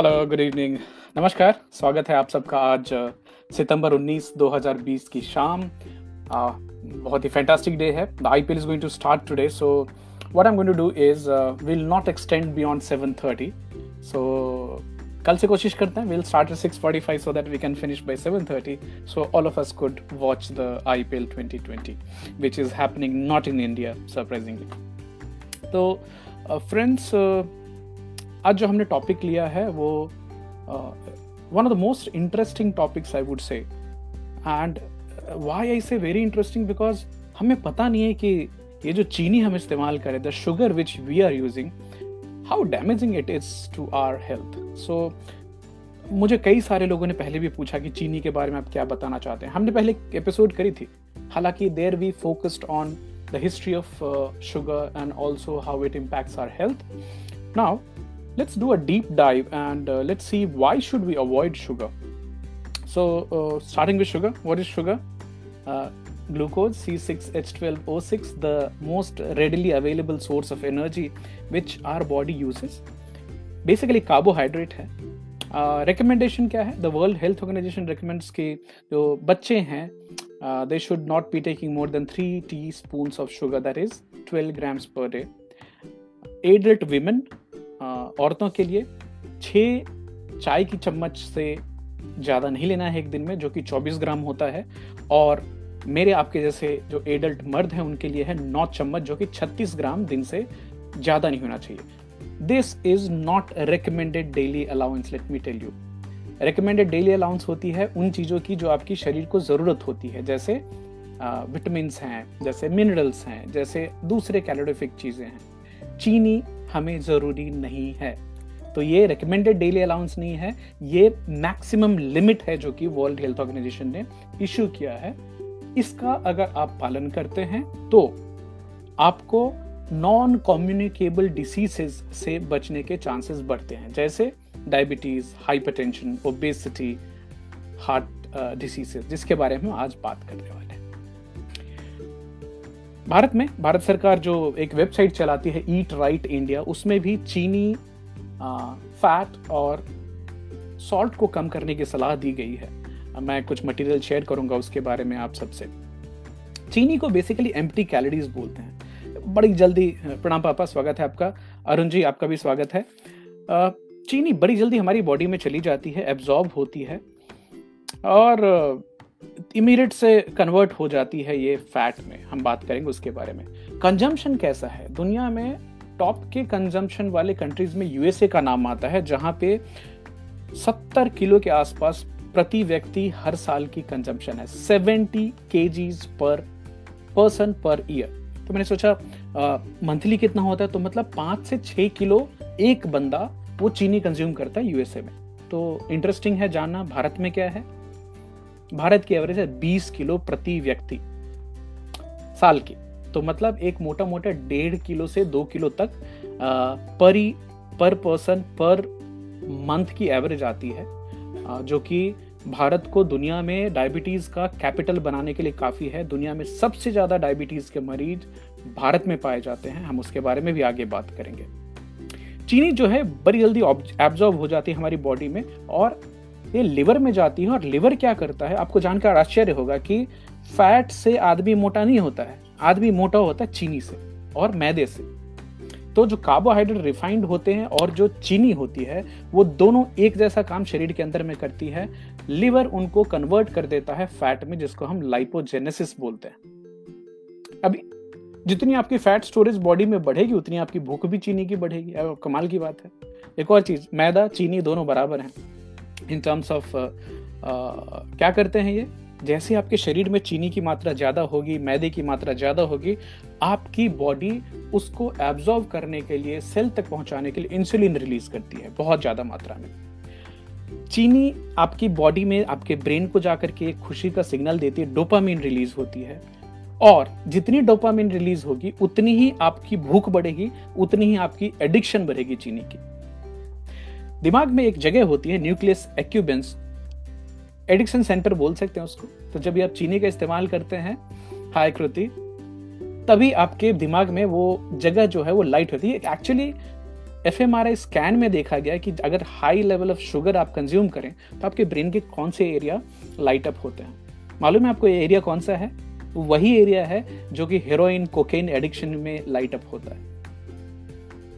Hello good evening नमस्कार स्वागत है आप सबका आज सितंबर 19 2020 की शाम। uh, बहुत ही फैंटास्टिक डे है। The I P L is going to start today so what I am going to do is will not extend beyond 7:30 so कल से कोशिश करते हैं will start at 6:45 so that we can finish by 7:30 so all of us could watch the IPL 2020 which is happening not in India surprisingly तो friends uh, uh, आज जो हमने topic लिया है, वो one of the most interesting topics I would say and why I say very interesting because हमें पता नहीं है कि ये जो चीनी हम इस्तेमाल करें the sugar which we are using how damaging it is to our health so मुझे कई सारे लोगों ने पहले भी पूछा कि चीनी के बारे में आप क्या बताना चाहते हैं। हमने पहले एपिसोड करी थी। हालाँकि there we focused on the history of sugar and also how it impacts our health now let's do a deep dive and uh, let's see why should we avoid sugar so uh, starting with sugar what is sugar uh, glucose c6h12o6 the most readily available source of energy which our body uses basically carbohydrate है recommendation uh, क्या है the world health organisation recommends कि जो बच्चे हैं they should not be taking more than three teaspoon of sugar that is 12 grams per day adult women औरतों के लिए छः चाय की चम्मच से ज़्यादा नहीं लेना है एक दिन में, जो कि 24 ग्राम होता है। और मेरे आपके जैसे जो एडल्ट मर्द हैं, उनके लिए है नौ चम्मच, जो कि 36 ग्राम दिन से ज़्यादा नहीं होना चाहिए। This is not recommended daily allowance let me tell you recommended daily allowance होती है उन चीज़ों की जो आपकी शरीर को ज़रूरत होती है, जैसे विटामिन हैं, जैसे मिनरल्स हैं, जैसे दूसरे कैलोरीफिक चीज़ें हैं। चीनी हमें ज़रूरी नहीं है। तो ये रिकमेंडेड डेली अलाउंस नहीं है, ये मैक्सिमम लिमिट है जो कि वर्ल्ड हेल्थ ऑर्गेनाइजेशन ने इश्यू किया है। इसका अगर आप पालन करते हैं तो आपको नॉन कम्युनिकेबल डिसीजेस से बचने के चांसेस बढ़ते हैं, जैसे diabetes hypertension obesity heart diseases जिसके बारे में आज बात करने वाले भारत में, भारत सरकार जो एक वेबसाइट चलाती है ईट राइट इंडिया उसमें भी चीनी फैट और सॉल्ट को कम करने की सलाह दी गई है। मैं कुछ मटेरियल शेयर करूँगा उसके बारे में आप सबसे। चीनी को बेसिकली एम्प्टी कैलोरीज बोलते हैं। बड़ी जल्दी, प्रणाम पापा, स्वागत है आपका। अरुण जी, आपका भी स्वागत है। चीनी बड़ी जल्दी हमारी बॉडी में चली जाती है एब्जॉर्ब होती है। और इमीडिएट से कन्वर्ट हो जाती है ये फैट में, हम बात करेंगे उसके बारे में। कंजम्पशन कैसा है? दुनिया में टॉप के कंजम्पशन वाले कंट्रीज़ में यूएसए का नाम आता है, जहाँ पे 70 किलो के आसपास प्रति व्यक्ति हर साल की कंजम्पशन है। 70 केजीज पर पर्सन पर ईयर। तो मैंने सोचा मंथली कितना होता है? तो मतलब पाँच से छह किलो एक बंदा वो चीनी कंज्यूम करता है यूएसए में। तो इंटरेस्टिंग है जानना, भारत में क्या है? भारत की एवरेज है 20 किलो प्रति व्यक्ति साल की। तो मतलब एक मोटा मोटा डेढ़ किलो से दो किलो तक पर पर पर्सन पर मंथ की एवरेज आती है। जो कि भारत को दुनिया में डायबिटीज़ का कैपिटल बनाने के लिए काफ़ी है। दुनिया में सबसे ज़्यादा डायबिटीज़ के मरीज़ भारत में पाए जाते हैं। हम उसके बारे में भी आगे बात करेंगे। चीनी जो है बड़ी जल्दी एब्जॉर्ब हो जाती है हमारी बॉडी में और ये लिवर में जाती है और लिवर क्या करता है? आपको जानकर आश्चर्य होगा कि फैट से आदमी मोटा नहीं होता है। आदमी मोटा होता है चीनी से और मैदे से। तो जो कार्बोहाइड्रेट रिफाइंड होते हैं और जो चीनी होती है, वो दोनों एक जैसा काम शरीर के अंदर में करती है। लिवर उनको कन्वर्ट कर देता है फैट में, जिसको हम लाइपोजेनेसिस बोलते हैं। अभी जितनी आपकी फैट स्टोरेज बॉडी में बढ़ेगी, उतनी आपकी भूख भी चीनी की बढ़ेगी। कमाल की बात है। एक और चीज़, मैदा, चीनी दोनों बराबर हैं। इन टर्म्स ऑफ़ क्या करते हैं ये? जैसे आपके शरीर में चीनी की मात्रा ज़्यादा होगी, मैदे की मात्रा ज़्यादा होगी, आपकी बॉडी उसको एब्जॉर्व करने के लिए सेल तक पहुँचाने के लिए इंसुलिन रिलीज़ करती है, बहुत ज़्यादा मात्रा में। चीनी आपकी बॉडी में, आपके ब्रेन को जाकर के एक खुशी का सिग्नल देती है डोपामिन रिलीज़ होती है। और जितनी डोपामिन रिलीज़ होगी, उतनी ही आपकी भूख बढ़ेगी, उतनी ही आपकी एडिक्शन बढ़ेगी चीनी की। दिमाग में एक जगह होती है न्यूक्लियस एक्यूबेंस। एडिक्शन सेंटर बोल सकते हैं उसको। तो जब भी आप चीनी का इस्तेमाल करते हैं हाई कृति, तभी आपके दिमाग में वो जगह जो है वो लाइट होती है। एक्चुअली एफ़ स्कैन में देखा गया कि अगर हाई लेवल ऑफ़ शुगर आप कंज्यूम करें तो आपके ब्रेन के कौन से एरिया लाइट अप होते हैं? मालूम है आपको एरिया कौन सा है? वही एरिया है जो कि हेरोइन कोकेन एडिक्शन में लाइट अप होता है।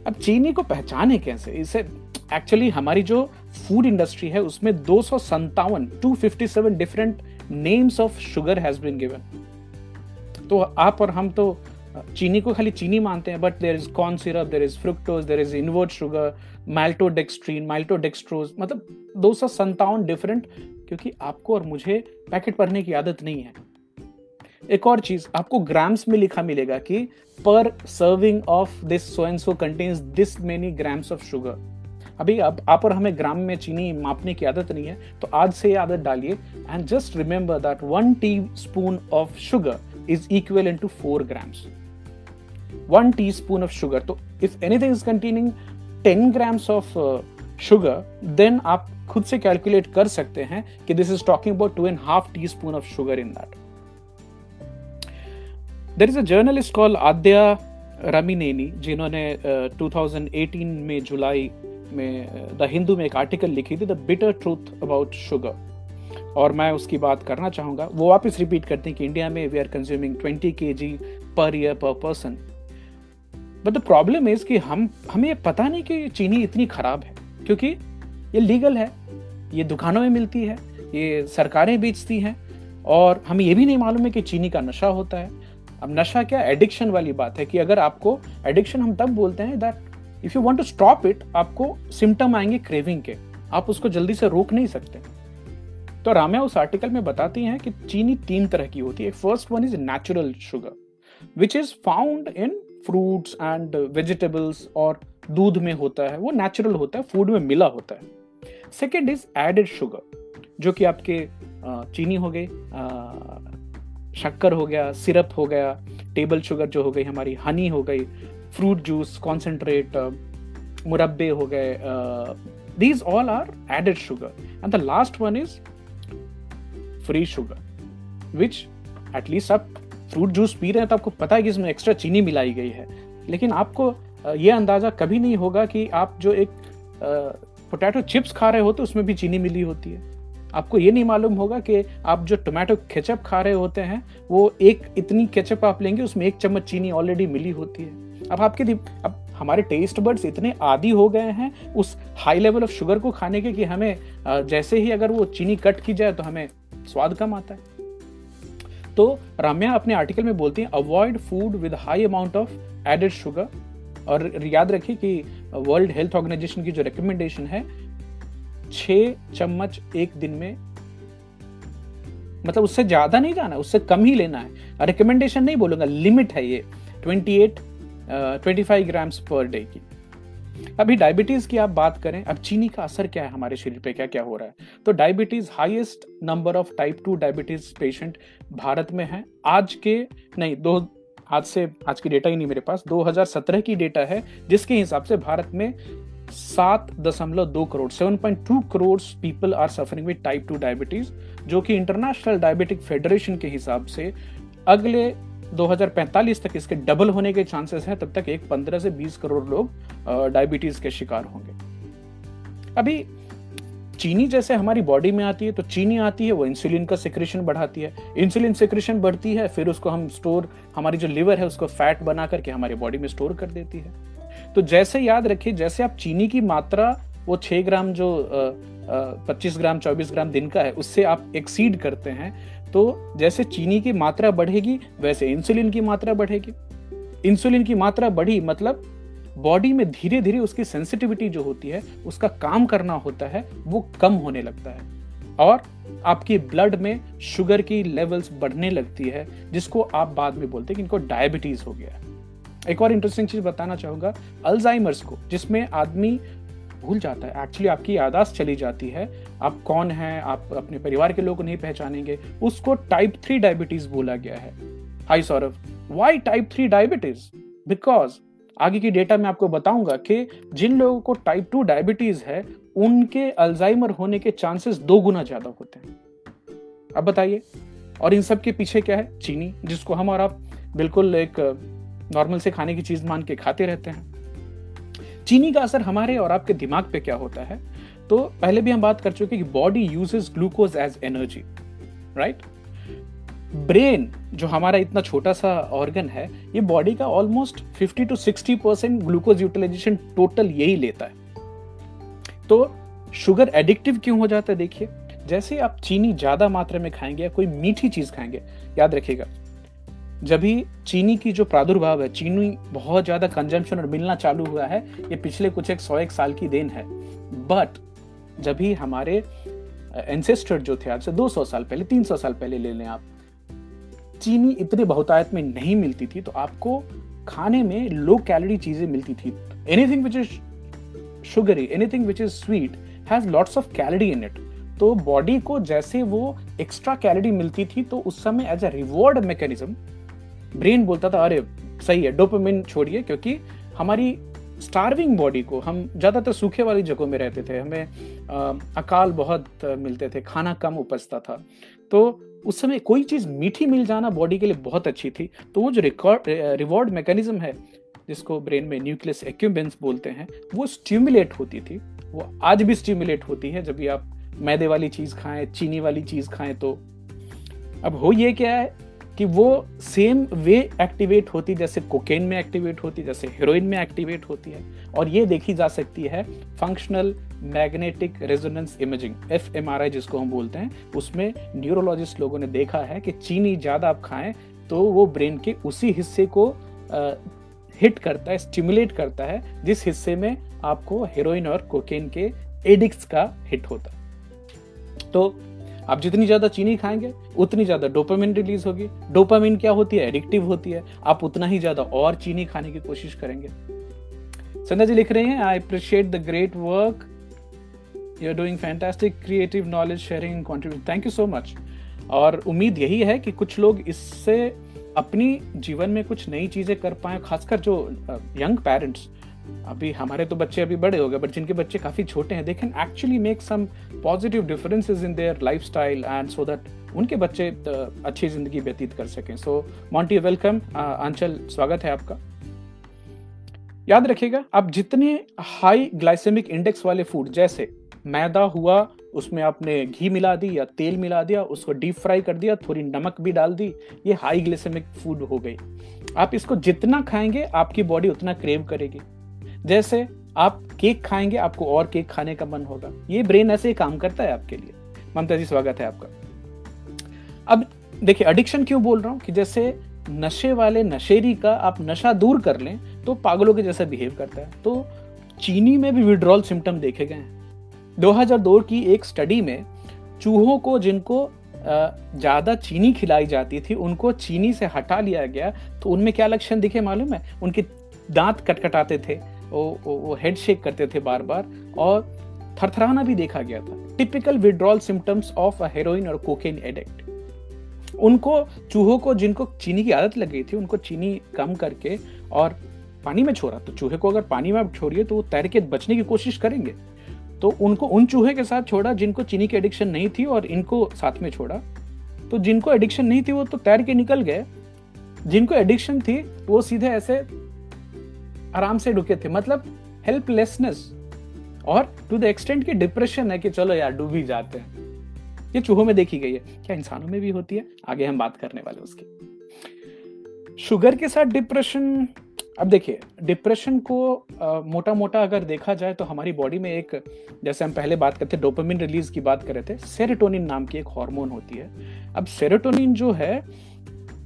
अब चीनी को पहचाने कैसे? इसे एक्चुअली हमारी जो फ़ूड इंडस्ट्री है, उसमें दो सौ संतावन two fifty seven different names of sugar has been given तो आप और हम तो चीनी को खाली चीनी मानते हैं but there is corn syrup there is fructose there is invert sugar maltodextrin maltodextrose मतलब दो सौ संतावन डिफरेंट क्योंकि आपको और मुझे पैकेट पढ़ने की आदत नहीं है। एक और चीज़, आपको ग्राम्स में लिखा मिलेगा कि per serving of this so and so contains this many grams of sugar अभी अब आप और हमें ग्राम में चीनी मापने की आदत नहीं है तो आज से ये आदत डालिए and just remember that one teaspoon of sugar is equal in to four grams one teaspoon of sugar तो if anything is containing ten grams of sugar then आप खुद से कैलकुलेट कर सकते हैं कि this is talking about two and half teaspoon of sugar in that there is a journalist call Aadya Ramineni जिन्होंने uh, 2018 में जुलाई में द हिंदू में एक आर्टिकल लिखी थी the bitter truth about sugar और मैं उसकी बात करना चाहूँगा, वो वापस रिपीट करते हैं कि इंडिया में वी आर कंज्यूमिंग 20 के G per year per person but the problem is कि हम, हमें पता नहीं कि चीनी इतनी खराब है, क्योंकि ये लीगल है, ये दुकानों में मिलती है, ये सरकारें बेचती हैं, और हमें ये भी नहीं मालूम है कि चीनी का नशा होता है। अब नशा क्या एडिक्शन वाली बात है कि अगर आपको एडिक्शन हम तब बोलते हैं that if you want to stop it आपको सिम्टम आएँगे क्रेविंग के। आप उसको जल्दी से रोक नहीं सकते। तो राम्या उस आर्टिकल में बताती हैं कि चीनी तीन तरह की होती है। First one is natural sugar which is found in fruits and vegetables और दूध में होता है। वो नेचुरल होता है फ़ूड में मिला होता है। सेकेंड इज़ एडेड शुगर जो कि आपके चीनी हो गई शक्कर हो गया, सिरप हो गया टेबल शुगर जो हो गई, हमारी हनी हो गई फ्रूट जूस कॉन्सेंट्रेट मुरब्बे हो गए these all are added sugar and the last one is free sugar which at least आप फ्रूट जूस पी रहे हैं तो आपको पता है कि इसमें एक्स्ट्रा चीनी मिलाई गई है। लेकिन आपको ये अंदाज़ा कभी नहीं होगा कि आप जो एक पोटैटो चिप्स खा रहे हो तो उसमें भी चीनी मिली होती है। आपको ये नहीं मालूम होगा कि आप जो टोमेटो केचप खा रहे होते हैं, वो एक इतनी केचप आप लेंगे, उसमें एक चम्मच चीनी ऑलरेडी मिली होती है। अब आपके अब हमारे टेस्ट बर्ड्स इतने आदि हो गए हैं उस हाई लेवल ऑफ़ शुगर को खाने के कि हमें जैसे ही अगर वो चीनी कट की जाए तो हमें स्वाद कम आता है। तो राम्या अपने आर्टिकल में बोलती हैं avoid food with high amount of added sugar और याद रखिए कि वर्ल्ड हेल्थ ऑर्गेनाइजेशन की जो रिकमेंडेशन है छ चम्मच एक दिन में मतलब उससे ज़्यादा नहीं जाना, उससे कम ही लेना है। रिकमेंडेशन नहीं बोलूँगा लिमिट है ये। 28 25 ग्राम्स पर डे की। अभी डायबिटीज़ की आप बात करें, अब चीनी का असर क्या है हमारे शरीर पे? क्या क्या हो रहा है? तो diabetes highest number of type two diabetes patient Bharat में है। आज के, नहीं, दो, आज से, आज की डेटा ही नहीं मेरे पास। 2017 की डेटा है, जिसके हिसाब से भारत में सात दशमलव दो crore, seven point two crore people are suffering with type two diabetes जो कि इंटरनेशनल डायबिटिक फेडरेशन के हिसाब से अगले 2045 तक इसके डबल होने के चांसेस हैं, तब तक एक 15 से 20 करोड़ लोग डायबिटीज़ के शिकार होंगे। अभी चीनी जैसे हमारी बॉडी में आती है तो चीनी आती है, वो इंसुलिन का सिक्रेशन बढ़ाती है। इंसुलिन सिक्रेशन बढ़ती है, फिर उसको हम स्टोर हमारी जो लिवर है, उसको फैट बना करके हमारी बॉडी में स्टोर कर देती है। तो जैसे याद रखिए, जैसे आप चीनी की मात्रा, वो छह ग्राम जो पच्चीस ग्राम, चौबीस ग्राम दिन का है, उससे आप एक्सीड करते हैं तो जैसे चीनी की मात्रा बढ़ेगी, वैसे इंसुलिन की मात्रा बढ़ेगी। इंसुलिन की मात्रा बढ़ी मतलब बॉडी में धीरे धीरे उसकी सेंसिटिविटी जो होती है, उसका काम करना होता है, वो कम होने लगता है। और आपकी ब्लड में शुगर की लेवल्स बढ़ने लगती है, जिसको आप बाद में बोलते हैं कि इनको डायबिटीज़ हो गया है। एक और इंटरेस्टिंग चीज़ बताना चाहूँगा अल्जाइमर्स को, जिसमें आदमी भूल जाता है। एक्चुअली आपकी यादाश्त चली जाती है। आप कौन हैं? आप अपने परिवार के लोग नहीं पहचानेंगे। उसको टाइप थ्री डायबिटीज़ बोला गया है। Hi Saurabh why type three diabetes because आगे की डेटा में आपको बताऊँगा कि जिन लोगों को टाइप टू डायबिटीज़ है, उनके अल्जाइमर होने के चांसेस दो गुना ज़्यादा होते हैं। अब बताइए, और इन सब के पीछे क्या है? चीनी, जिसको हम और आप बिल्कुल एक नॉर्मल से खाने की चीज़ मान के खाते रहते हैं। चीनी का असर हमारे और आपके दिमाग पे क्या होता है? तो पहले भी हम बात कर चुके कि body uses glucose as energy right brain जो हमारा इतना छोटा सा ऑर्गन है, ये बॉडी का almost 50 to 60 percent glucose utilisation total यही लेता है। तो शुगर एडिक्टिव क्यों हो जाता है? देखिए, जैसे आप चीनी ज़्यादा मात्रा में खाएँगे या कोई मीठी चीज़ खाएँगे, याद रखिएगा जब भी चीनी की जो प्रादुर्भाव है, चीनी बहुत ज़्यादा कंजम्पशन और मिलना चालू हुआ है, ये पिछले कुछ एक सौ एक साल की देन है। बट जब भी हमारे एंसेस्टर जो थे, आज से 200 साल पहले 300 साल पहले ले लें आप, चीनी इतनी बहुतायत में नहीं मिलती थी तो आपको खाने में लो कैलोरी चीज़ें मिलती थी। Anything which is sugary anything which is sweet has lots of calorie in it तो बॉडी को जैसे वो एक्स्ट्रा कैलोरी मिलती थी तो उस समय as a reward mechanism brain बोलता था अरे सही है डोपामिन छोड़िए क्योंकि हमारी स्टार्विंग बॉडी को हम ज़्यादातर सूखे वाली जगहों में रहते थे हमें आ, अकाल बहुत मिलते थे खाना कम उपजता था। तो उस समय कोई चीज़ मीठी मिल जाना बॉडी के लिए बहुत अच्छी थी। तो वो जो रिकॉर्ड रिवॉर्ड मैकेनिज्म है जिसको ब्रेन में न्यूक्लियस एक्यूबेंस बोलते हैं वो स्टिमुलेट होती थी। वो आज भी स्टिमुलेट होती है जब भी आप मैदे वाली चीज़ खाएँ चीनी वाली चीज़ खाएँ तो। अब हो ये क्या है कि वो सेम वे एक्टिवेट होती, जैसे कोकेन में एक्टिवेट होती, जैसे हेरोइन में एक्टिवेट होती है। और ये देखी जा सकती है functional magnetic resonance imaging F M R I जिसको हम बोलते हैं। उसमें न्यूरोलॉजिस्ट लोगों ने देखा है कि चीनी ज़्यादा आप खाएँ तो वो ब्रेन के उसी हिस्से को हिट करता है स्टिमुलेट करता है, जिस हिस्से में आपको हेरोइन और कोकेन के एडिक्स का हिट होता। है तो आप जितनी ज़्यादा चीनी खाएँगे, उतनी ज़्यादा डोपामिन रिलीज़ होगी। डोपामिन क्या होती है? एडिक्टिव होती है। आप उतना ही ज़्यादा और चीनी खाने की कोशिश करेंगे। संध्या जी लिख रहे हैं I appreciate the great work you are doing fantastic creative knowledge sharing contribute thank you so much और उम्मीद यही है कि कुछ लोग इससे अपनी जीवन में कुछ नई चीज़ें कर पाए, खासकर जो यंग पेरेंट्स अभी हमारे तो बच्चे अभी बड़े हो गए बट जिनके बच्चे काफ़ी छोटे हैं they can actually make some positive differences in their life style and so that उनके बच्चे अच्छी ज़िंदगी व्यतीत कर सकें। सो मॉन्टी वेलकम आंचल स्वागत है आपका। याद रखिएगा, आप जितने हाई ग्लाइसेमिक इंडेक्स वाले फ़ूड जैसे मैदा हुआ, उसमें आपने घी मिला दी या तेल मिला दिया, उसको डीप फ्राई कर दिया, थोड़ी नमक भी डाल दी, ये हाई ग्लाइसेमिक फ़ूड हो गई। आप इसको जितना खाएँगे, आपकी बॉडी उतना क्रेव करेगी। जैसे आप केक खाएँगे, आपको और केक खाने का मन होगा। ये ब्रेन ऐसे ही काम करता है आपके लिए। ममता जी, स्वागत है आपका। अब देखिए एडिक्शन क्यों बोल रहा हूँ कि जैसे नशे वाले नशेरी का आप नशा दूर कर लें तो पागलों के जैसा बिहेव करता है। तो चीनी में भी विड्रॉल सिम्टम देखे गए हैं। 2002 की एक स्टडी में चूहों को जिनको ज़्यादा चीनी खिलाई जाती थी, उनको चीनी से हटा लिया गया तो उनमें क्या लक्षण दिखे मालूम है? उनके दांत कटकटाते थे। वो वो हेड शेक करते थे बार बार और थरथराना भी देखा गया था। Typical withdrawal symptoms of a heroin और कोकेन एडिक्ट उनको, चूहों को, जिनको चीनी की आदत लग गई थी, उनको चीनी कम करके और पानी में छोड़ा। तो चूहे को अगर पानी में आप छोड़िए तो वो तैर के बचने की कोशिश करेंगे। तो उनको उन चूहे के साथ छोड़ा जिनको चीनी की एडिक्शन नहीं थी और इनको साथ में छोड़ा। तो जिनको एडिक्शन नहीं थी वो तो तैर के निकल गए। जिनको एडिक्शन थी, वो सीधे ऐसे आराम से रुके थे। मतलब हेल्पलेसनेस और टू द एक्सटेंट की डिप्रेशन है कि चलो यार डूब ही जाते हैं। ये चूहों में देखी गई है। क्या इंसानों में भी होती है? आगे हम बात करने वाले उसकी। शुगर के साथ डिप्रेशन अब देखिए डिप्रेशन को आ, मोटा मोटा अगर देखा जाए तो हमारी बॉडी में एक जैसे हम पहले बात करते डोपामिन रिलीज़ की बात कर रहे थे सेरोटोनिन नाम की एक हार्मोन होती है। अब सेरोटोनिन जो है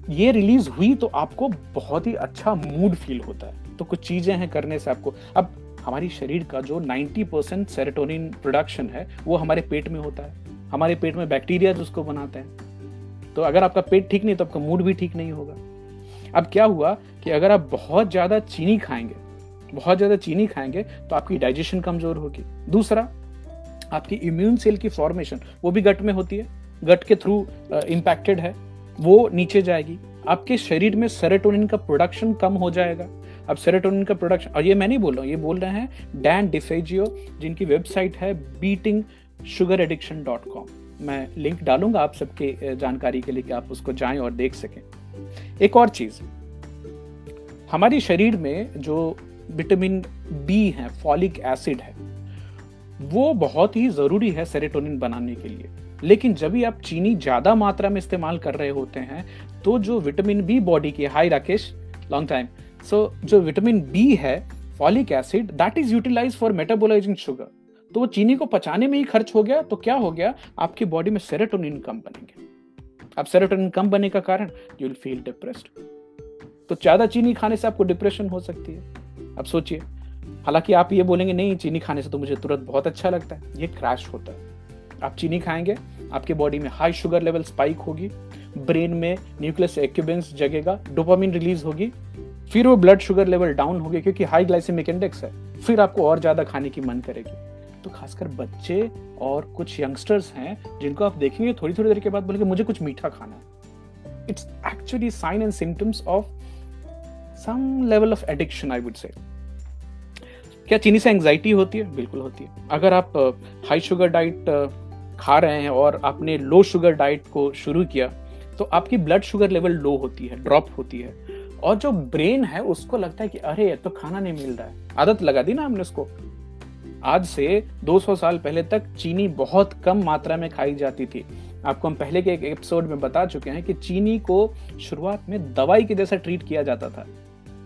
ये रिलीज़ हुई तो आपको बहुत ही अच्छा मूड फील होता है। तो कुछ चीज़ें हैं करने से आपको। अब हमारी शरीर का जो 90 परसेंट सेरेटोनिन प्रोडक्शन है, वो हमारे पेट में होता है। हमारे पेट में बैक्टीरिया उसको बनाते हैं। तो अगर आपका पेट ठीक नहीं तो आपका मूड भी ठीक नहीं होगा। अब क्या हुआ कि अगर आप बहुत ज़्यादा चीनी खाएँगे, बहुत ज़्यादा चीनी खाएँगे तो आपकी डाइजेशन कमज़ोर होगी। दूसरा, आपकी इम्यून सेल की फॉर्मेशन वो भी गट में होती है। गट के थ्रू इंपैक्टेड है। वो नीचे जाएगी। आपके शरीर में सेरेटोनिन का प्रोडक्शन कम हो जाएगा। अब सेरेटोनिन का प्रोडक्शन और ये मैं नहीं बोल रहा हूँ, ये बोल रहे हैं डैन डिफेजियो जिनकी वेबसाइट है beating sugar addiction dot com मैं लिंक डालूँगा आप सबके जानकारी के लिए कि आप उसको जाएँ और देख सकें। एक और चीज़, हमारी शरीर में जो विटामिन बी है फॉलिक एसिड है, वो बहुत ही ज़रूरी है सेरेटोनिन बनाने के लिए। लेकिन जब भी आप चीनी ज़्यादा मात्रा में इस्तेमाल कर रहे होते हैं तो जो विटामिन बी बॉडी की hi Rakesh long time so जो विटामिन बी है folic acid that is utilise for metabolising sugar तो वो चीनी को पचाने में ही खर्च हो गया तो क्या हो गया? आपकी बॉडी में सेरेटोनिन कम बनेंगे। अब सेरेटोनिन कम बनने का कारण यू विल फील डिप्रेस्ड तो ज़्यादा चीनी खाने से आपको डिप्रेशन हो सकती है। अब सोचिए, हालाँकि आप ये बोलेंगे, नहीं, चीनी खाने से तो मुझे तुरंत बहुत अच्छा लगता है। ये क्रैश होता है। आप चीनी खाएँगे, आपके बॉडी में हाई शुगर लेवल स्पाइक होगी ब्रेन में न्यूक्लियस एक्यूबेंस जगेगा डोपामिन रिलीज़ होगी, फिर वो ब्लड शुगर लेवल डाउन होगी क्योंकि हाई ग्लाइसेमिक इंडेक्स है, फिर आपको और ज़्यादा खाने की मन करेगी। तो खासकर बच्चे और कुछ यंगस्टर्स हैं, जिनको आप देखेंगे थोड़ी थोड़ी देर के बाद बोलेंगे, मुझे कुछ मीठा खाना है। It's actually sign and symptoms of some level of addiction I would say क्या चीनी से एंग्जाइटी होती है? बिल्कुल होती है। अगर आप हाई शुगर डाइट खा रहे हैं और आपने लो शुगर डाइट को शुरू किया तो आपकी ब्लड शुगर लेवल लो होती है ड्रॉप होती है। और जो ब्रेन है, उसको लगता है कि अरे तो खाना नहीं मिल रहा है। आदत लगा दी ना हमने उसको। आज से 200 साल पहले तक चीनी बहुत कम मात्रा में खाई जाती थी। आपको हम पहले के एक एपिसोड में बता चुके हैं कि चीनी को शुरुआत में दवाई के जैसा ट्रीट किया जाता था।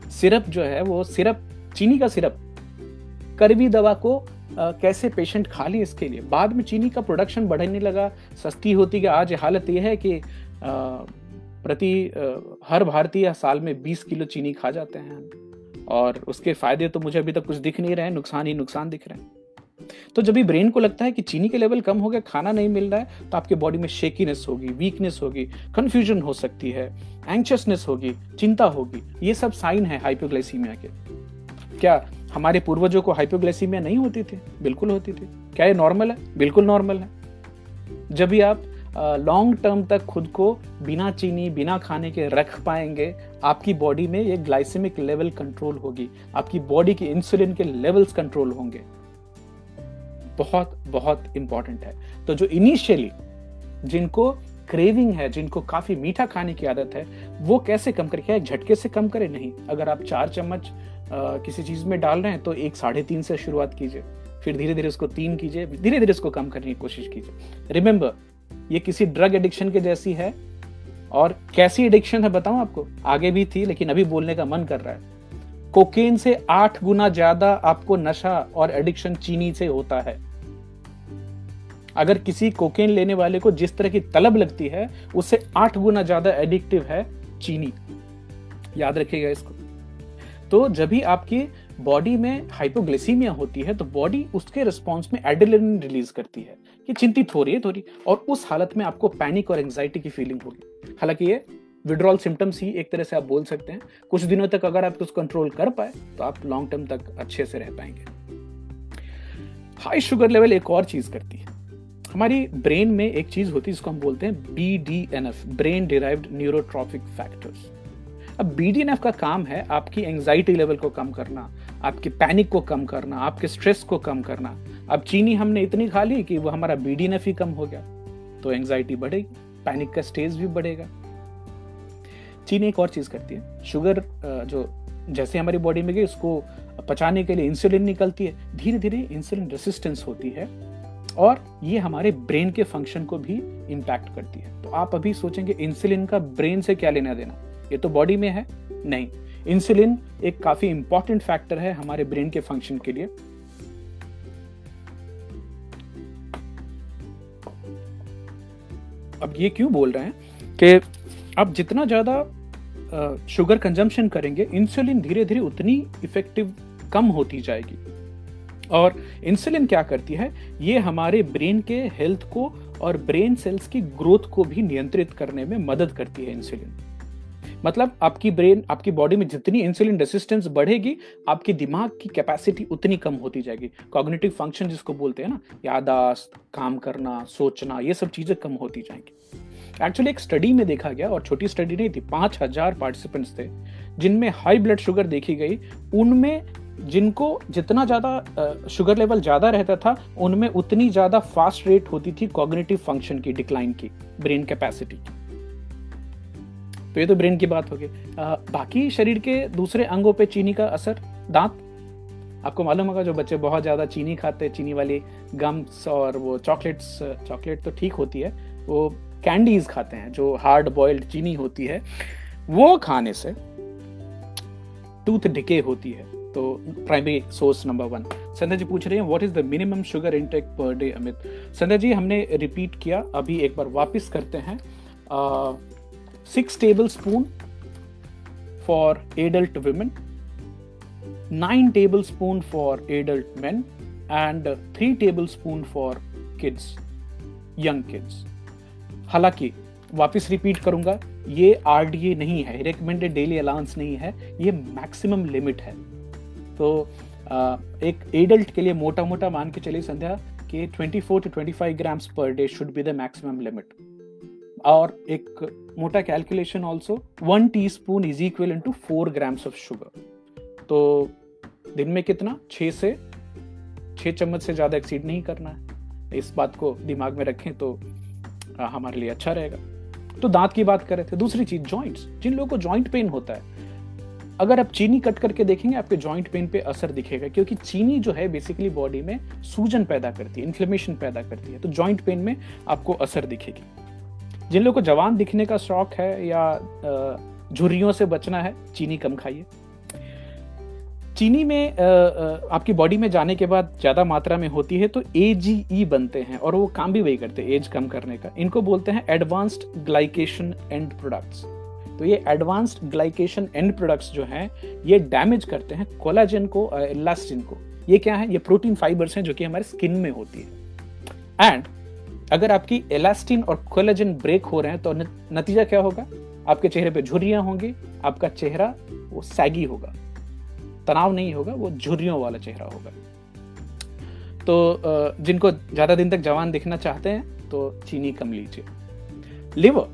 सिरप जो है, वो सिरप, चीनी का सिरप करवी दवा को कैसे पेशेंट खा ली इसके लिए? बाद में चीनी का प्रोडक्शन बढ़ने लगा, सस्ती होती गई। आज हालत यह है कि प्रति हर भारतीय साल में 20 किलो चीनी खा जाते हैं। और उसके फ़ायदे तो मुझे अभी तक कुछ दिख नहीं रहे हैं, नुकसान ही नुकसान दिख रहे हैं। तो जब भी ब्रेन को लगता है कि चीनी के लेवल कम हो गया, खाना नहीं मिल रहा है तो आपके बॉडी में शेकीनेस होगी वीकनेस होगी कंफ्यूजन हो सकती है एंक्शसनेस होगी, चिंता होगी। ये सब साइन है हाइपोग्लाइसीमिया के। क्या हमारे पूर्वजों को हाइपोग्लाइसीमिया नहीं होती थी, बिल्कुल होती थी। क्या ये नॉर्मल है? बिल्कुल नॉर्मल है। जब भी आप लॉन्ग टर्म तक खुद को बिना चीनी, बिना खाने के रख पाएँगे, आपकी बॉडी में ये ग्लाइसेमिक लेवल कंट्रोल होगी। आपकी बॉडी के इंसुलिन के लेवल्स कंट्रोल होंगे। बहुत बहुत इंपॉर्टेंट है। तो जो इनिशियली जिनको क्रेविंग है, जिनको काफ़ी मीठा खाने की आदत है, वो कैसे कम करे? क्या झटके से कम करें? नहीं। अगर आप चार चम्मच किसी चीज़ में डाल रहे हैं तो एक साढ़े तीन से शुरुआत कीजिए। फिर धीरे धीरे उसको तीन कीजिए धीरे धीरे उसको कम करने की कोशिश कीजिए। रिमेंबर ये किसी ड्रग एडिक्शन के जैसी है, और कैसी एडिक्शन है बताऊँ आपको? आगे भी थी, लेकिन अभी बोलने का मन कर रहा है। कोकेन से आठ गुना ज़्यादा आपको नशा और एडिक्शन चीनी से होता है। अगर किसी कोकेन लेने वाले को जिस तरह की तलब लगती है, उससे आठ गुना ज़्यादा एडिक्टिव है चीनी। याद रखिएगा इसको। तो जब भी आपकी बॉडी में हाइपोग्लिसीमिया होती है तो बॉडी उसके रिस्पॉन्स में एडिलिन रिलीज़ करती है कि चिंतित हो रही है थोड़ी, और उस हालत में आपको पैनिक और एंग्जाइटी की फीलिंग होगी। हालाँकि ये विड्रॉल सिम्टम्स ही एक तरह से आप बोल सकते हैं। कुछ दिनों तक अगर आप उसको कंट्रोल कर पाए तो आप लॉन्ग टर्म तक अच्छे से रह पाएँगे। हाई शुगर लेवल एक और चीज़ करती है। हमारी ब्रेन में एक चीज़ होती है, जिसको हम बोलते हैं B D N F brain derived neurotrophic factors अब बीडीएनएफ का काम है आपकी एंजाइटी लेवल को कम करना, आपके पैनिक को कम करना, आपके स्ट्रेस को कम करना। अब चीनी हमने इतनी खा ली कि वो हमारा बीडीएनएफ ही कम हो गया तो एंजाइटी बढ़ेगी पैनिक का स्टेज भी बढ़ेगा। चीनी एक और चीज़ करती है शुगर जो जैसे हमारी बॉडी में गई, उसको पचाने के लिए इंसुलिन निकलती है धीरे धीरे इंसुलिन रेसिस्टेंस होती है, और ये हमारे ब्रेन के फ़ंक्शन को भी इम्पैक्ट करती है। तो आप अभी सोचेंगे इंसुलिन का ब्रेन से क्या लेना देना ये तो बॉडी में है? नहीं। इंसुलिन एक काफ़ी इंपॉर्टेंट फैक्टर है हमारे ब्रेन के फ़ंक्शन के लिए। अब ये क्यों बोल रहे हैं? कि आप जितना ज़्यादा शुगर कंजम्पशन करेंगे इंसुलिन धीरे धीरे उतनी इफ़ेक्टिव कम होती जाएगी। और इंसुलिन क्या करती है? ये हमारे ब्रेन के हेल्थ को और ब्रेन सेल्स की ग्रोथ को भी नियंत्रित करने में मदद करती है इंसुलिन मतलब आपकी ब्रेन आपकी बॉडी में जितनी इंसुलिन रेसिस्टेंस बढ़ेगी, आपकी दिमाग की कैपेसिटी उतनी कम होती जाएगी। कॉग्निटिव फ़ंक्शन जिसको बोलते हैं ना यादाश्त काम करना, सोचना, ये सब चीज़ें कम होती जाएँगी। एक्चुअली एक स्टडी में देखा गया और छोटी स्टडी नहीं थी, पाँच हज़ार पार्टिसिपेंट्स थे, जिनमें हाई ब्लड शुगर देखी गई। उनमें जिनको जितना ज़्यादा शुगर लेवल ज़्यादा रहता था, उनमें उतनी ज़्यादा फास्ट रेट होती थी कॉग्निटिव फ़ंक्शन की डिक्लाइन की ब्रेन कैपेसिटी की। तो ये तो ब्रेन की बात होगी बाकी शरीर के दूसरे अंगों पे चीनी का असर? दांत? आपको मालूम होगा, जो बच्चे बहुत ज़्यादा चीनी खाते हैं चीनी वाली गम्स और वो चॉकलेट्स चॉकलेट तो ठीक होती है, वो कैंडीज खाते हैं, जो हार्ड बॉइल्ड चीनी होती है, वो खाने से टूथ डिके होती है। तो primary source number one Sandhya ji पूछ रहे हैं what is the minimum sugar intake per day Amit? Sandhya ji, हमने रिपीट किया, अभी एक बार वापस करते हैं। Six tablespoon for adult women nine tablespoon for adult man and three tablespoon for kids young kids हालाँकि, वापस रिपीट करूँगा, ये आरडीए नहीं है रिकमेंडेड डेली अलाउंस नहीं है, ये मैक्सिमम लिमिट है। तो एक एडल्ट के लिए मोटा मोटा मान के चलिए संध्या, कि 24 to 25 grams per day should be the maximum limit और एक मोटा calculation also one teaspoon is equal to four grams of sugar तो दिन में कितना? छः से छः चम्मच से ज़्यादा एक्सीड नहीं करना है। इस बात को दिमाग में रखें तो हमारे लिए अच्छा रहेगा। तो दांत की बात कर रहे थे दूसरी चीज़ जॉइंट्स जिन लोगों को जॉइंट पेन होता है, अगर आप चीनी कट करके देखेंगे, आपके जॉइंट पेन पे असर दिखेगा, क्योंकि चीनी जो है बेसिकली बॉडी में सूजन पैदा करती है इन्फ्लेमेशन पैदा करती है। तो जॉइंट पेन में आपको असर दिखेगी। जिन लोगों को जवान दिखने का शौक है या झुर्रियों से बचना है, चीनी कम खाइए। चीनी में आपकी बॉडी में जाने के बाद ज़्यादा मात्रा में होती है तो ए जी ई बनते हैं और वो काम भी वही करते हैं एज कम करने का। इनको बोलते हैं एडवांस्ड ग्लाइकेशन एंड प्रोडक्ट्स तो ये एडवांस्ड ग्लाइकेशन एंड प्रोडक्ट्स जो हैं, ये डैमेज करते हैं कोलाजन को इलास्टिन को। ये क्या है? ये प्रोटीन फाइबर्स हैं जो कि हमारे स्किन में होती है। एंड अगर आपकी इलास्टिन और कोलाजन ब्रेक हो रहे हैं तो नतीजा क्या होगा? आपके चेहरे पे झुर्रियाँ होंगी, आपका चेहरा वो सैगी होगा। तनाव नहीं होगा, वो झुर्रियों वाला चेहरा होगा। तो जिनको ज़्यादा दिन तक जवान दिखना चाहते हैं तो चीनी कम लीजिए। लिवर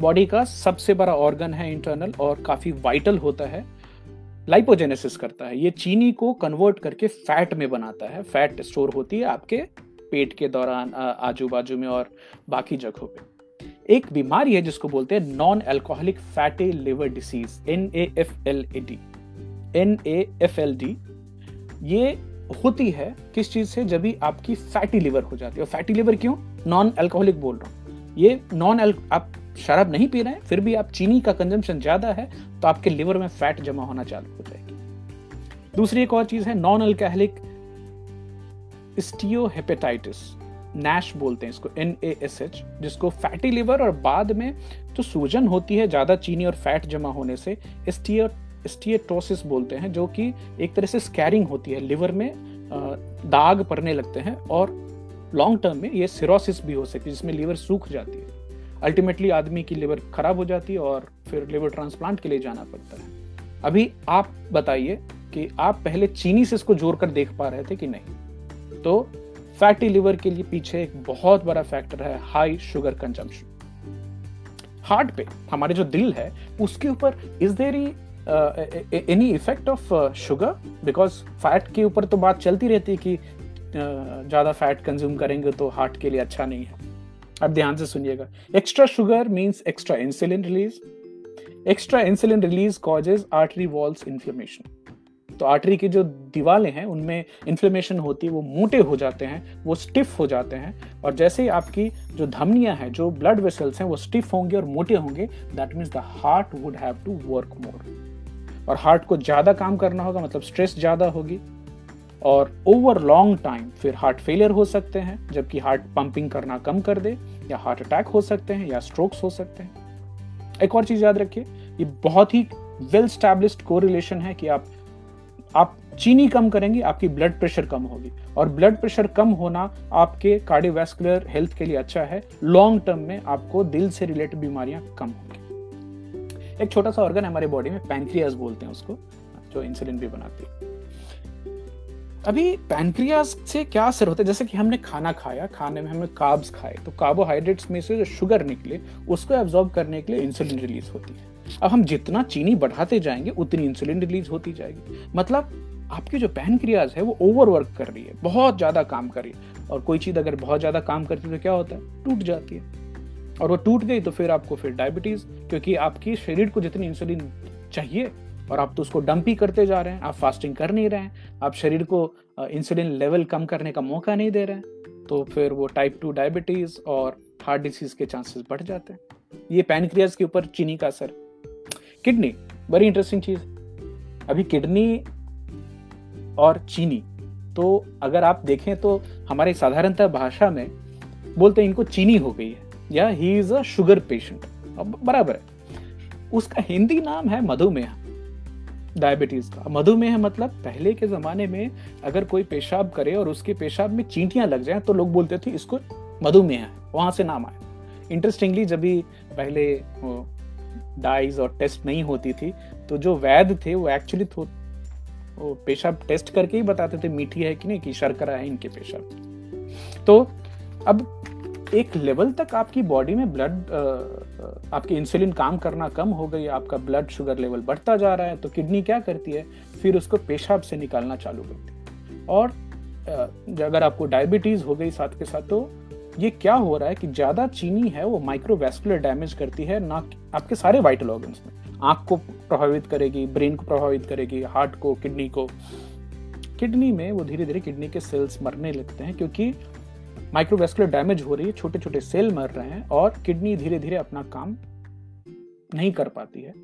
बॉडी का सबसे बड़ा ऑर्गन है इंटरनल और काफ़ी वाइटल होता है। लाइपोजेनेसिस करता है। ये चीनी को कन्वर्ट करके फैट में बनाता है। फैट स्टोर होती है आपके पेट के दौरान आजू बाजू में और बाकी जगहों पे। एक बीमारी है जिसको बोलते हैं non alcoholic fatty liver disease N A F L A D N A F L D ये होती है किस चीज़ से? जब भी आपकी फैटी लिवर हो जाती है। फैटी लिवर क्यों? नॉन अल्कोहलिक बोल रहा हूँ। ये नॉन आप शराब नहीं पी रहे हैं, फिर भी आप चीनी का कंजम्पशन ज़्यादा है तो आपके लिवर में फैट जमा होना चालू हो जाएगी। दूसरी एक और चीज़ है नॉन अल्कोहलिक स्टियोहेपेटाइटिस, नैश बोलते हैं इसको एन ए एस एच जिसको फैटी लिवर और बाद में जो सूजन होती है, ज़्यादा चीनी और फैट जमा होने से, स्टियो स्टिएटोसिस बोलते हैं, जो कि एक तरह से स्कैरिंग होती है लिवर में दाग पड़ने लगते हैं और लॉन्ग टर्म में ये सिरोसिस भी हो सकती है, जिसमें लिवर सूख जाती है। अल्टीमेटली आदमी की लिवर खराब हो जाती है और फिर लिवर ट्रांसप्लांट के लिए जाना पड़ता है। अभी आप बताइए कि आप पहले चीनी से इसको जोड़कर देख पा रहे थे कि नहीं? तो फैटी लिवर के लिए पीछे एक बहुत बड़ा फैक्टर है हाई शुगर कंजम्पशन। हार्ट पे, हमारे जो दिल है, उसके ऊपर is there any effect of sugar because fat के ऊपर तो बात चलती रहती है कि ज़्यादा फैट कंज्यूम करेंगे तो हार्ट के लिए अच्छा नहीं है। अब ध्यान से सुनिएगा। Extra sugar means extra insulin release extra insulin release causes artery walls inflammation तो आर्टरी की जो दीवारें हैं, उनमें इन्फ्लेमेशन होती है वो मोटे हो जाते हैं, वो स्टिफ हो जाते हैं। और जैसे ही आपकी जो धमनियाँ हैं, जो ब्लड वेसल्स हैं, वो स्टिफ होंगे और मोटे होंगे that means the heart would have to work more और हार्ट को ज़्यादा काम करना होगा मतलब स्ट्रेस ज़्यादा होगी। और ओवर लॉन्ग टाइम फिर हार्ट फेलियर हो सकते हैं, जबकि हार्ट पंपिंग करना कम कर दे, या हार्ट अटैक हो सकते हैं, या स्ट्रोक्स हो सकते हैं। एक और चीज़ याद रखिए, ये बहुत ही वेल स्टैब्लिश्ड कोरिलेशन है कि आप आप चीनी कम करेंगे, आपकी ब्लड प्रेशर कम होगी। और ब्लड प्रेशर कम होना आपके कार्डियोवैस्कुलर हेल्थ के लिए अच्छा है। लॉन्ग टर्म में आपको दिल से रिलेटेड बीमारियाँ कम होंगी। एक छोटा सा ऑर्गन हमारे बॉडी में पैंक्रियाज बोलते हैं उसको, जो इंसुलिन भी बनाती है। अभी पैनक्रियाज से क्या असर होता है? जैसे कि हमने खाना खाया, खाने में हमने कार्ब्स खाए तो कार्बोहाइड्रेट्स में से जो शुगर निकले, उसको एब्जॉर्ब करने के लिए इंसुलिन रिलीज़ होती है। अब हम जितना चीनी बढ़ाते जाएँगे, उतनी इंसुलिन रिलीज़ होती जाएगी। मतलब आपकी जो पैनक्रियाज है, वो ओवरवर्क कर रही है, बहुत ज़्यादा काम कर रही है। और कोई चीज़ अगर बहुत ज़्यादा काम करती है तो क्या होता है? टूट जाती है। और वो टूट गई तो फिर आपको फिर डायबिटीज़ क्योंकि आपकी शरीर को जितनी इंसुलिन चाहिए और आप तो उसको डंप ही करते जा रहे हैं, आप फास्टिंग कर नहीं रहे हैं, आप शरीर को इंसुलिन लेवल कम करने का मौका नहीं दे रहे हैं तो फिर वो टाइप टू डायबिटीज़ और हार्ट डिसीज के चांसेस बढ़ जाते हैं। ये पैनक्रियाज के ऊपर चीनी का असर। किडनी बड़ी इंटरेस्टिंग चीज़। अभी किडनी और चीनी तो अगर आप देखें तो हमारे साधारणतः भाषा में बोलते हैं, इनको चीनी हो गई है, या he is a sugar patient बराबर है। उसका हिंदी नाम है मधुमेह। डायबिटीज़ का। मधुमेह मतलब पहले के जमाने में अगर कोई पेशाब करे और उसके पेशाब में चींटियाँ लग जाए तो लोग बोलते थे इसको मधुमेह है, वहाँ से नाम आया। इंटरेस्टिंगली जब भी पहले डाइज और टेस्ट नहीं होती थी तो जो वैद थे, वो एक्चुअली वो पेशाब टेस्ट करके ही बताते थे, मीठी है कि नहीं, कि शर्करा है इनके पेशाब। तो अब एक लेवल तक आपकी बॉडी में ब्लड आपकी इंसुलिन काम करना कम हो गई, आपका ब्लड शुगर लेवल बढ़ता जा रहा है तो किडनी क्या करती है? फिर उसको पेशाब से निकालना चालू करती है। और अगर आपको डायबिटीज़ हो गई साथ के साथ तो ये क्या हो रहा है कि ज़्यादा चीनी है, वो माइक्रोवेस्कुलर डैमेज करती है, ना आपके सारे वाइटल ऑर्गन्स में। आँख को प्रभावित करेगी ब्रेन को प्रभावित करेगी हार्ट को किडनी को। किडनी में वो धीरे धीरे किडनी के सेल्स मरने लगते हैं, क्योंकि माइक्रोवेस्कुलर डैमेज हो रही है छोटे छोटे सेल मर रहे हैं और किडनी धीरे धीरे अपना काम नहीं कर पाती है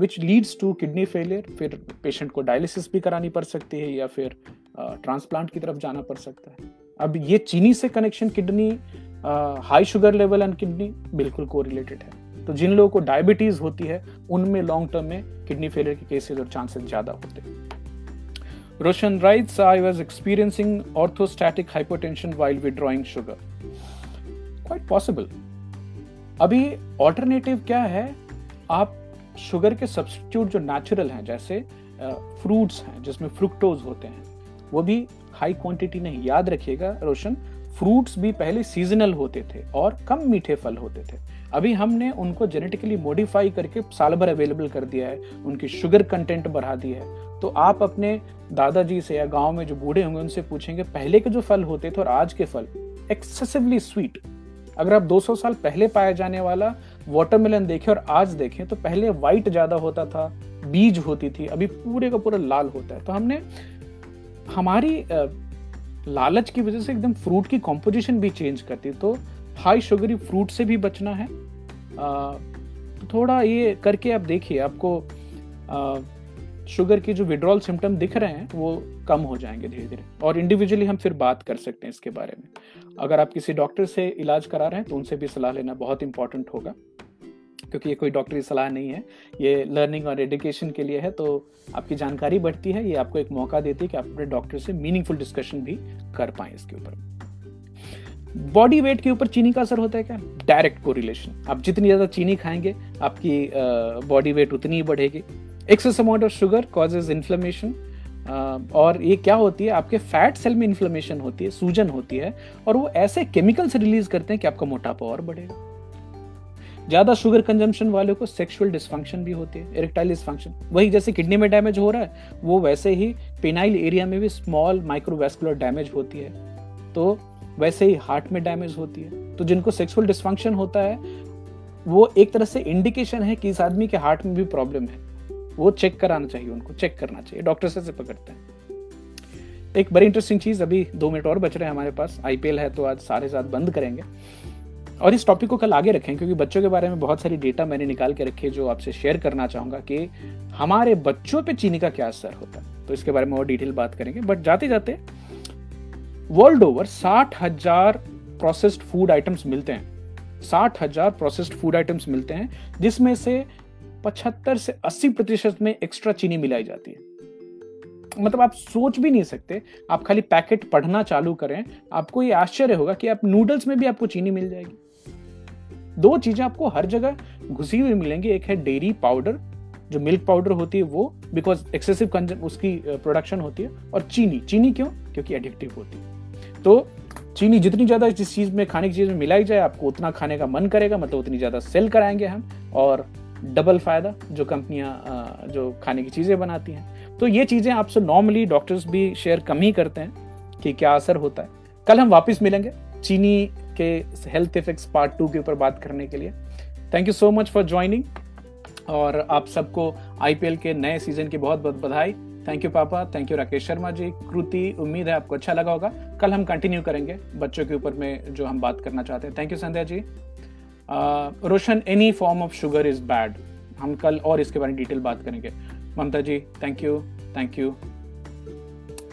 which leads to kidney failure फिर पेशेंट को डायलिसिस भी करानी पड़ सकती है या फिर ट्रांसप्लांट की तरफ़ जाना पड़ सकता है। अब ये चीनी से connection kidney high sugar level and kidney बिल्कुल को रिलेटेड है। तो जिन लोगों को डायबिटीज़ होती है, उनमें लॉन्ग टर्म में किडनी फेलियर के केसेस और चांसेस ज़्यादा होते हैं। Roshan writes, I was experiencing orthostatic hypotension while withdrawing sugar. Quite possible. अभी ऑल्टरनेटिव क्या है आप शुगर के सब्सटीट्यूट जो नेचुरल हैं जैसे फ्रूट्स हैं जिसमें फ्रुक्टोज होते हैं वो भी हाई क्वांटिटी नहीं याद रखिएगा रोशन फ्रूट्स भी पहले सीजनल होते थे और कम मीठे फल होते थे अभी हमने उनको जेनेटिकली मॉडिफाई करके साल भर अवेलेबल कर दिया है उनकी शुगर कंटेंट बढ़ा दी है तो आप अपने दादाजी से या गाँव में जो बूढ़े होंगे उनसे पूछेंगे पहले के जो फल होते थे और आज के फल एक्सेसिवली स्वीट अगर आप 200 साल पहले पाया जाने वाला वाटरमेलन देखें और आज देखें तो पहले व्हाइट ज़्यादा होता था बीज होती थी अभी पूरे का पूरा लाल होता है। तो हमने हमारी लालच की वजह से एकदम फ्रूट की कॉम्पोजिशन भी चेंज करती तो हाई शुगरी फ्रूट से भी बचना है। आ, थोड़ा ये करके आप देखिए आपको आ, शुगर की जो विड्रॉल सिम्टम दिख रहे हैं, वो कम हो जाएँगे धीरे धीरे और इंडिविजुअली हम फिर बात कर सकते हैं इसके बारे में। अगर आप किसी डॉक्टर से इलाज करा रहे हैं तो उनसे भी सलाह लेना बहुत इंपॉर्टेंट होगा, क्योंकि ये कोई डॉक्टरी सलाह नहीं है। ये लर्निंग और एजुकेशन के लिए है तो आपकी जानकारी बढ़ती है, ये आपको एक मौका देती है कि आप अपने डॉक्टर से मीनिंगफुल डिस्कशन भी कर पाए इसके ऊपर। बॉडी वेट के ऊपर चीनी का असर होता है क्या? डायरेक्ट कोरिलेशन आप जितनी ज़्यादा चीनी खाएँगे, आपकी बॉडी वेट उतनी ही बढ़ेगी। Excess amount of sugar causes inflammation और ये क्या होती है? आपके फैट सेल में इन्फ्लेमेशन होती है, सूजन होती है, और वो ऐसे केमिकल्स रिलीज़ करते हैं कि आपका मोटापा और बढ़ेगा। ज़्यादा शुगर कंजम्पशन वालों को सेक्सुअल डिस्फंक्शन भी होती है इरेक्टाइल डिस्फंक्शन वही जैसे किडनी में डैमेज हो रहा है, वो वैसे ही पेनाइल एरिया में भी स्मॉल माइक्रोवेस्कुलर डैमेज होती है। तो वैसे ही हार्ट में डैमेज होती है। तो जिनको सेक्सुअल डिस्फंक्शन होता है, वो एक तरह से इंडिकेशन है कि इस आदमी के हार्ट में भी प्रॉब्लम है। वो चेक कराना चाहिए उनको चेक करना चाहिए डॉक्टर से पकड़ते हैं। एक बड़ी इंटरेस्टिंग चीज़, अभी दो मिनट और बच रहे हैं हमारे पास आईपीएल है तो आज सारे साथ बंद करेंगे। और इस टॉपिक को कल आगे रखें, क्योंकि बच्चों के बारे में बहुत सारी डेटा मैंने निकाल के रखे जो आपसे शेयर करना चाहूँगा कि हमारे बच्चों पे चीनी का क्या असर होता है। तो इसके बारे में और डिटेल बात करेंगे। बट जाते जाते वर्ल्ड ओवर साठ हज़ार प्रोसेस्ड फ़ूड आइटम्स मिलते हैं। साठ हज़ार प्रोसेस्ड फ़ूड आइटम्स मिलते हैं, जिसमें से पचहत्तर से अस्सी प्रतिशत में एक्स्ट्रा चीनी मिलाई जाती है। मतलब आप सोच भी नहीं सकते, आप खाली पैकेट पढ़ना चालू करें, आपको ये आश्चर्य होगा कि आप नूडल्स में भी आपको चीनी मिल जाएगी। दो चीज़ें आपको हर जगह घुसी हुई मिलेंगी, एक है डेयरी पाउडर जो मिल्क पाउडर होती है वो बिकॉज़ एक्सेसिव उसकी प्रोडक्शन होती है, और चीनी। चीनी क्यों? क्योंकि एडिक्टिव होती है। तो चीनी जितनी ज़्यादा जिस चीज़ में, खाने की चीज़ में मिलाई जाए, आपको उतना खाने का मन करेगा मतलब उतनी ज़्यादा सेल कराएँगे हम, और डबल फ़ायदा जो कंपनियाँ जो खाने की चीज़ें बनाती हैं। तो ये चीज़ें आपसे नॉर्मली डॉक्टर्स भी शेयर कम ही करते हैं कि क्या असर होता है। कल हम वापस मिलेंगे चीनी के हेल्थ इफेक्ट्स पार्ट टू के ऊपर बात करने के लिए। Thank you so much for joining और आप सबको आईपीएल के नए सीज़न की बहुत बहुत बधाई। थैंक यू पापा थैंक यू राकेश शर्मा जी, कृति, उम्मीद है आपको अच्छा लगा होगा। कल हम कंटिन्यू करेंगे बच्चों के ऊपर में जो हम बात करना चाहते हैं। Thank you Sandhya ji. Roshan any form of sugar is bad हम कल और इसके बारे में डिटेल बात करेंगे। Mamta ji thank you thank you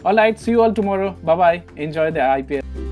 alright see you all tomorrow bye bye enjoy the IPL